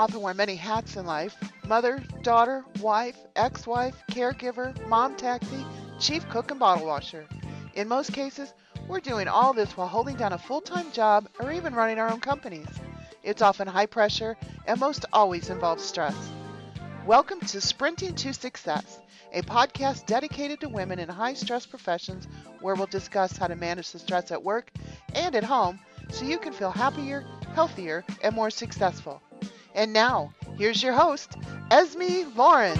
often wear many hats in life mother, daughter, wife, ex wife, caregiver, mom taxi, chief cook, and bottle washer. In most cases, we're doing all this while holding down a full time job or even running our own companies. It's often high pressure and most always involves stress. Welcome to Sprinting to Success, a podcast dedicated to women in high stress professions where we'll discuss how to manage the stress at work and at home so you can feel happier, healthier, and more successful. And now, here's your host, Esmie Lawrence.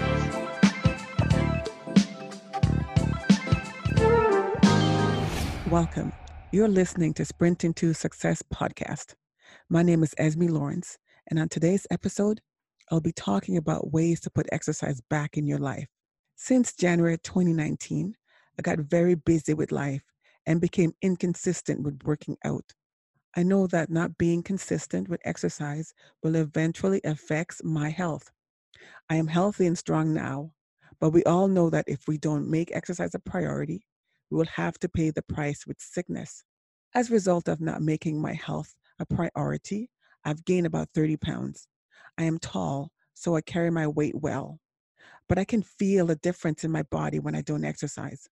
Welcome. You're listening to Sprinting to Success podcast. My name is Esmie Lawrence, and on today's episode, I'll be talking about ways to put exercise back in your life. Since January 2019, I got very busy with life and became inconsistent with working out. I know that not being consistent with exercise will eventually affect my health. I am healthy and strong now, but we all know that if we don't make exercise a priority, we will have to pay the price with sickness. As a result of not making my health a priority, I've gained about 30 pounds. I am tall, so I carry my weight well. But I can feel a difference in my body when I don't exercise.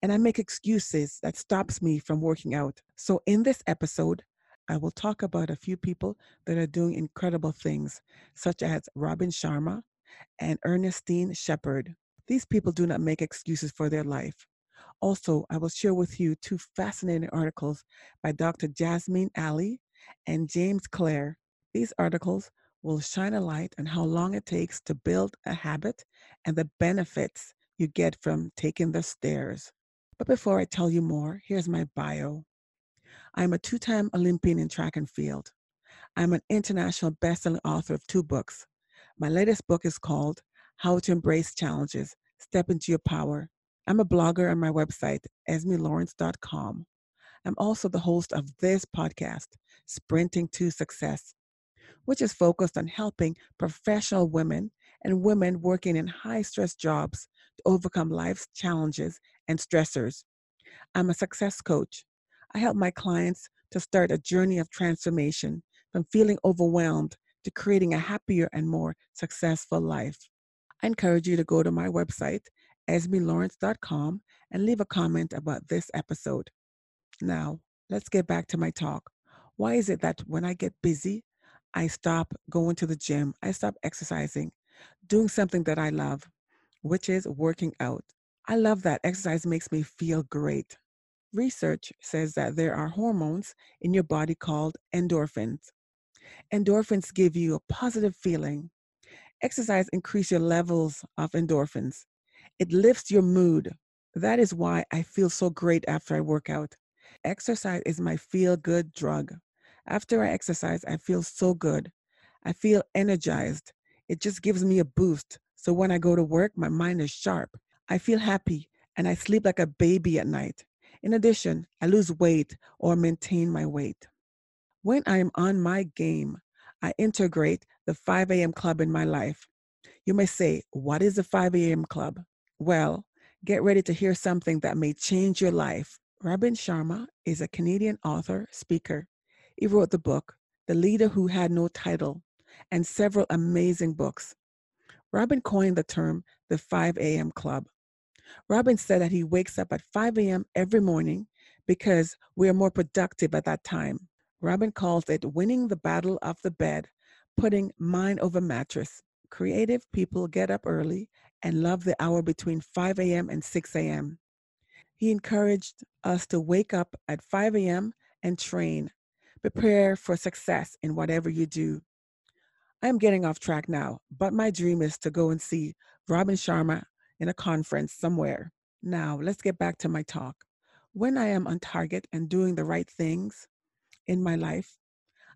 And I make excuses that stops me from working out. So in this episode, I will talk about a few people that are doing incredible things, such as Robin Sharma and Ernestine Shepherd. These people do not make excuses for their life. Also, I will share with you two fascinating articles by Dr. Jasmine Ali and James Clear. These articles will shine a light on how long it takes to build a habit and the benefits you get from taking the stairs. But before I tell you more, here's my bio. I'm a two time Olympian in track and field. I'm an international best-selling author of two books. My latest book is called How to Embrace Challenges Step into Your Power I'm a blogger on my website, esmielawrence.com. I'm also the host of this podcast, Sprinting to Success, which is focused on helping professional women and women working in high stress jobs to overcome life's challenges and stressors. I'm a success coach. I help my clients to start a journey of transformation from feeling overwhelmed to creating a happier and more successful life. I encourage you to go to my website, esmielawrence.com and leave a comment about this episode. Now, let's get back to my talk. Why is it that when I get busy, I stop going to the gym, I stop exercising, doing something that I love, which is working out? I love that exercise makes me feel great. Research says that there are hormones in your body called endorphins. Endorphins give you a positive feeling. Exercise increase your levels of endorphins. It lifts your mood. That is why I feel so great after I work out. Exercise is my feel good drug. After I exercise, I feel so good. I feel energized. It just gives me a boost. So when I go to work, my mind is sharp. I feel happy and I sleep like a baby at night. In addition, I lose weight or maintain my weight. When I am on my game, I integrate the 5 a.m. club in my life. You may say, What is the 5 a.m. club? Well, get ready to hear something that may change your life. Robin Sharma is a Canadian author, speaker. He wrote the book, The Leader Who Had No Title, and several amazing books. Robin coined the term the 5 a.m. club. Robin said that he wakes up at 5 a.m. every morning because we are more productive at that time. Robin calls it winning the battle of the bed, putting mind over mattress. Creative people get up early and love the hour between 5 a.m. and 6 a.m. He encouraged us to wake up at 5 a.m. and train. Prepare for success in whatever you do. I am getting off track now, but my dream is to go and see Robin Sharma in a conference somewhere. Now, let's get back to my talk. When I am on target and doing the right things in my life,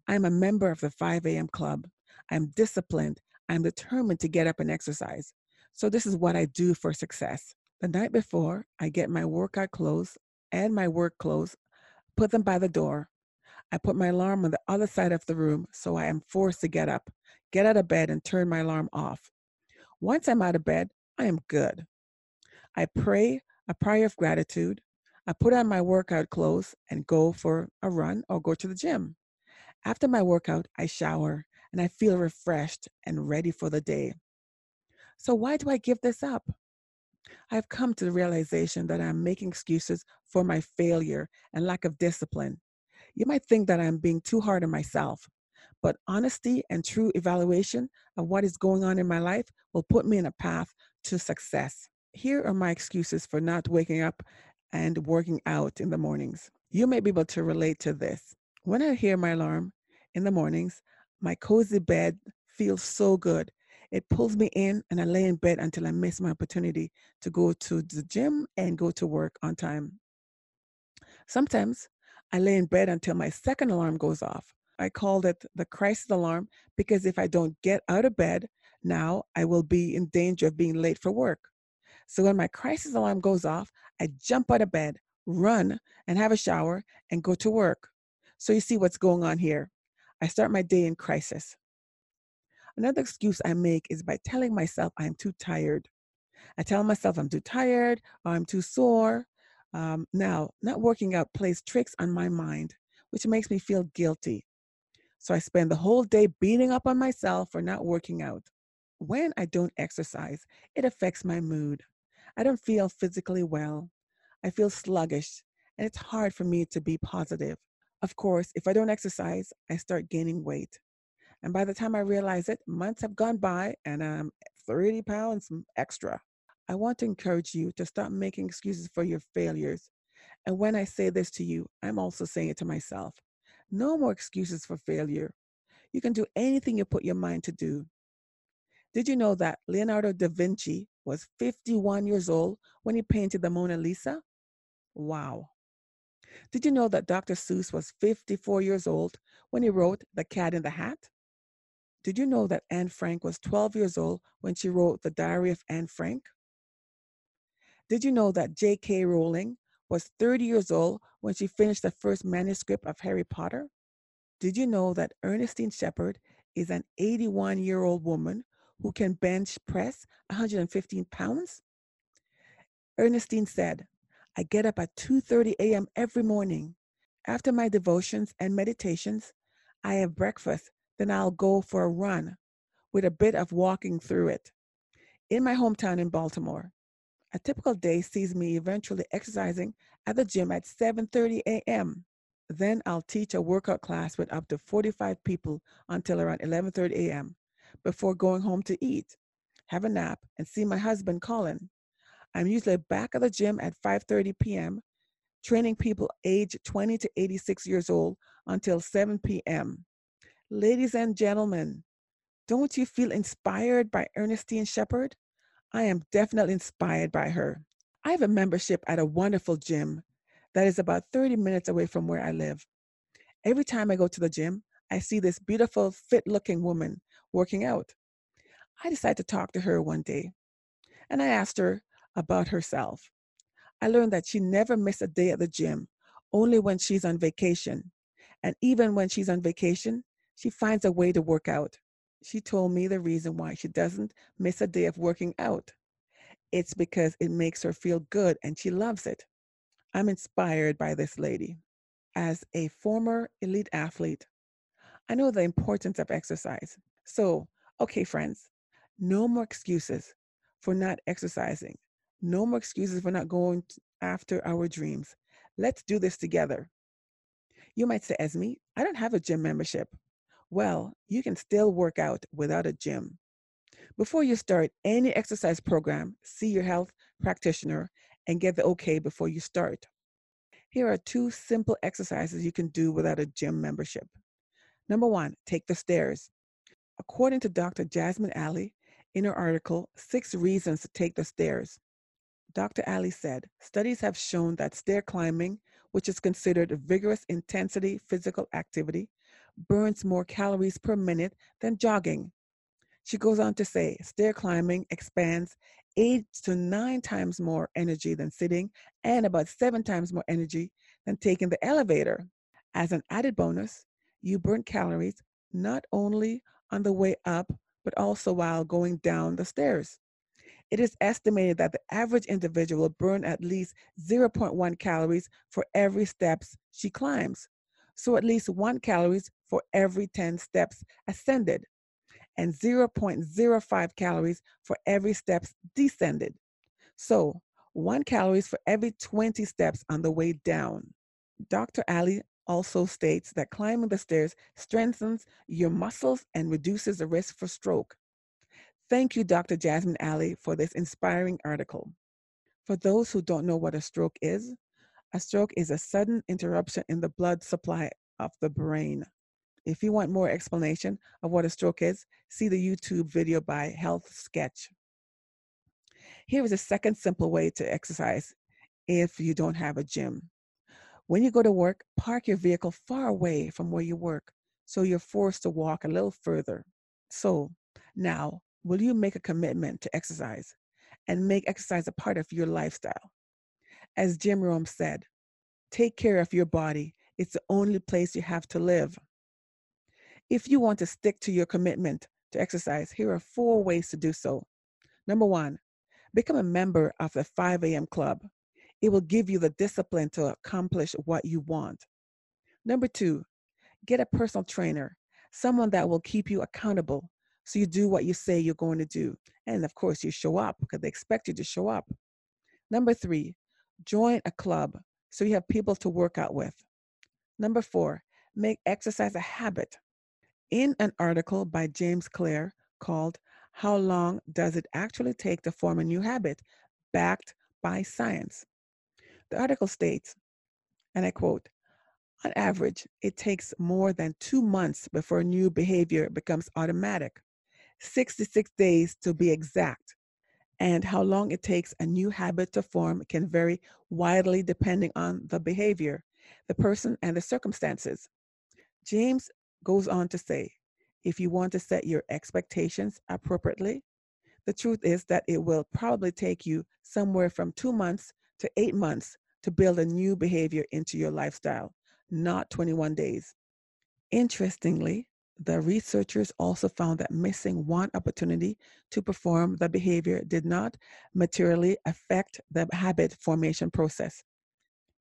I am a member of the 5 a.m. club. I'm disciplined. I'm determined to get up and exercise. So, this is what I do for success. The night before, I get my workout clothes and my work clothes, put them by the door. I put my alarm on the other side of the room so I am forced to get up, get out of bed, and turn my alarm off. Once I'm out of bed, I am good. I pray a prayer of gratitude. I put on my workout clothes and go for a run or go to the gym. After my workout, I shower. and I feel refreshed and ready for the day. So, why do I give this up? I've come to the realization that I'm making excuses for my failure and lack of discipline. You might think that I'm being too hard on myself, but honesty and true evaluation of what is going on in my life will put me in a path to success. Here are my excuses for not waking up and working out in the mornings. You may be able to relate to this. When I hear my alarm in the mornings, my cozy bed feels so good. It pulls me in, and I lay in bed until I miss my opportunity to go to the gym and go to work on time. Sometimes I lay in bed until my second alarm goes off. I called it the crisis alarm because if I don't get out of bed now, I will be in danger of being late for work. So when my crisis alarm goes off, I jump out of bed, run, and have a shower and go to work. So you see what's going on here. I start my day in crisis. Another excuse I make is by telling myself I'm too tired. I tell myself I'm too tired or I'm too sore. Um, now, not working out plays tricks on my mind, which makes me feel guilty. So I spend the whole day beating up on myself for not working out. When I don't exercise, it affects my mood. I don't feel physically well. I feel sluggish, and it's hard for me to be positive. Of course, if I don't exercise, I start gaining weight. And by the time I realize it, months have gone by and I'm 30 pounds extra. I want to encourage you to stop making excuses for your failures. And when I say this to you, I'm also saying it to myself. No more excuses for failure. You can do anything you put your mind to do. Did you know that Leonardo da Vinci was 51 years old when he painted the Mona Lisa? Wow. Did you know that Dr. Seuss was 54 years old when he wrote The Cat in the Hat? Did you know that Anne Frank was 12 years old when she wrote The Diary of Anne Frank? Did you know that J.K. Rowling was 30 years old when she finished the first manuscript of Harry Potter? Did you know that Ernestine Shepherd is an 81 year old woman who can bench press 115 pounds? Ernestine said, I get up at 2:30 a.m. every morning. After my devotions and meditations, I have breakfast, then I'll go for a run with a bit of walking through it. In my hometown in Baltimore, a typical day sees me eventually exercising at the gym at 7:30 a.m. Then I'll teach a workout class with up to 45 people until around 11:30 a.m before going home to eat, have a nap, and see my husband Colin. I'm usually back at the gym at 5:30 p.m., training people age 20 to 86 years old until 7 p.m. Ladies and gentlemen, don't you feel inspired by Ernestine Shepherd? I am definitely inspired by her. I have a membership at a wonderful gym that is about 30 minutes away from where I live. Every time I go to the gym, I see this beautiful, fit looking woman working out. I decided to talk to her one day and I asked her about herself. I learned that she never missed a day at the gym, only when she's on vacation. And even when she's on vacation, she finds a way to work out. She told me the reason why she doesn't miss a day of working out. It's because it makes her feel good and she loves it. I'm inspired by this lady. As a former elite athlete, I know the importance of exercise. So, okay, friends, no more excuses for not exercising. No more excuses for not going after our dreams. Let's do this together. You might say, Esmie, I don't have a gym membership. Well, you can still work out without a gym. Before you start any exercise program, see your health practitioner and get the okay before you start. Here are two simple exercises you can do without a gym membership. Number one, take the stairs. According to Dr. Jasmine Ali, in her article, Six Reasons to Take the Stairs, Dr. Ali said studies have shown that stair climbing, which is considered a vigorous intensity physical activity, burns more calories per minute than jogging. She goes on to say stair climbing expands eight to nine times more energy than sitting and about seven times more energy than taking the elevator. As an added bonus, you burn calories not only on the way up, but also while going down the stairs. It is estimated that the average individual will burn at least 0.1 calories for every steps she climbs. so at least 1 calories for every 10 steps ascended and 0.05 calories for every steps descended. So, 1 calories for every 20 steps on the way down. Dr. Ali also states that climbing the stairs strengthens your muscles and reduces the risk for stroke. Thank you, Dr. Jasmine Ali, for this inspiring article. For those who don't know what a stroke is, a stroke is a sudden interruption in the blood supply of the brain. If you want more explanation of what a stroke is, see the YouTube video by Health Sketch. Here is a second simple way to exercise if you don't have a gym. When you go to work, park your vehicle far away from where you work so you're forced to walk a little further. So, now, will you make a commitment to exercise and make exercise a part of your lifestyle? As Jim Rohn said, take care of your body. It's the only place you have to live. If you want to stick to your commitment to exercise, here are four ways to do so. Number one, become a member of the 5 a.m. club. It will give you the discipline to accomplish what you want. Number two, get a personal trainer, someone that will keep you accountable so you do what you say you're going to do. And of course, you show up because they expect you to show up. Number three, join a club so you have people to work out with. Number four, make exercise a habit. In an article by James Clear called How Long Does It Actually Take to Form a New Habit? backed by science. The article states, and I quote, on average, it takes more than two months before a new behavior becomes automatic, 66 days to be exact. And how long it takes a new habit to form can vary widely depending on the behavior, the person, and the circumstances. James goes on to say if you want to set your expectations appropriately, the truth is that it will probably take you somewhere from two months to eight months to build a new behavior into your lifestyle, not 21 days. Interestingly, the researchers also found that missing one opportunity to perform the behavior did not materially affect the habit formation process.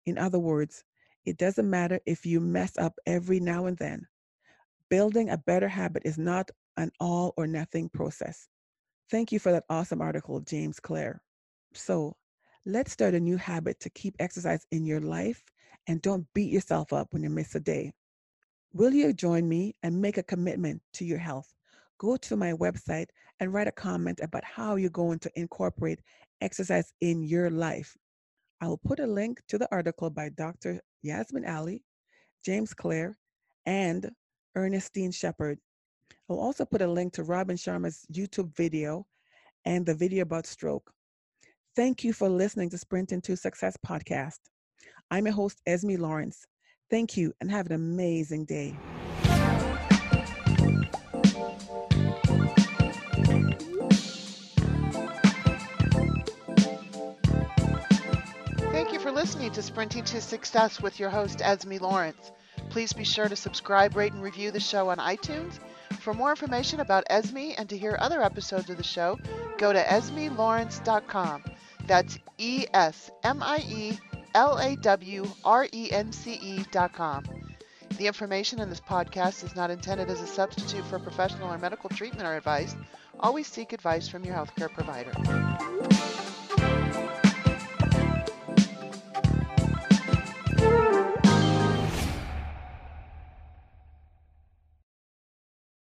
In other words, it doesn't matter if you mess up every now and then. Building a better habit is not an all or nothing process. Thank you for that awesome article, James Clear. So, Let's start a new habit to keep exercise in your life and don't beat yourself up when you miss a day. Will you join me and make a commitment to your health? Go to my website and write a comment about how you're going to incorporate exercise in your life. I will put a link to the article by Dr. Yasmin Ali, James Clear, and Ernestine Shepherd. I'll also put a link to Robin Sharma's YouTube video and the video about stroke. Thank you for listening to Sprinting to Success podcast. I'm your host, Esmie Lawrence. Thank you and have an amazing day. Thank you for listening to Sprinting to Success with your host, Esmie Lawrence. Please be sure to subscribe, rate, and review the show on iTunes. For more information about Esmie and to hear other episodes of the show, go to esmielawrence.com. That's E S M I E L A W R E N C E dot com. The information in this podcast is not intended as a substitute for professional or medical treatment or advice. Always seek advice from your healthcare provider.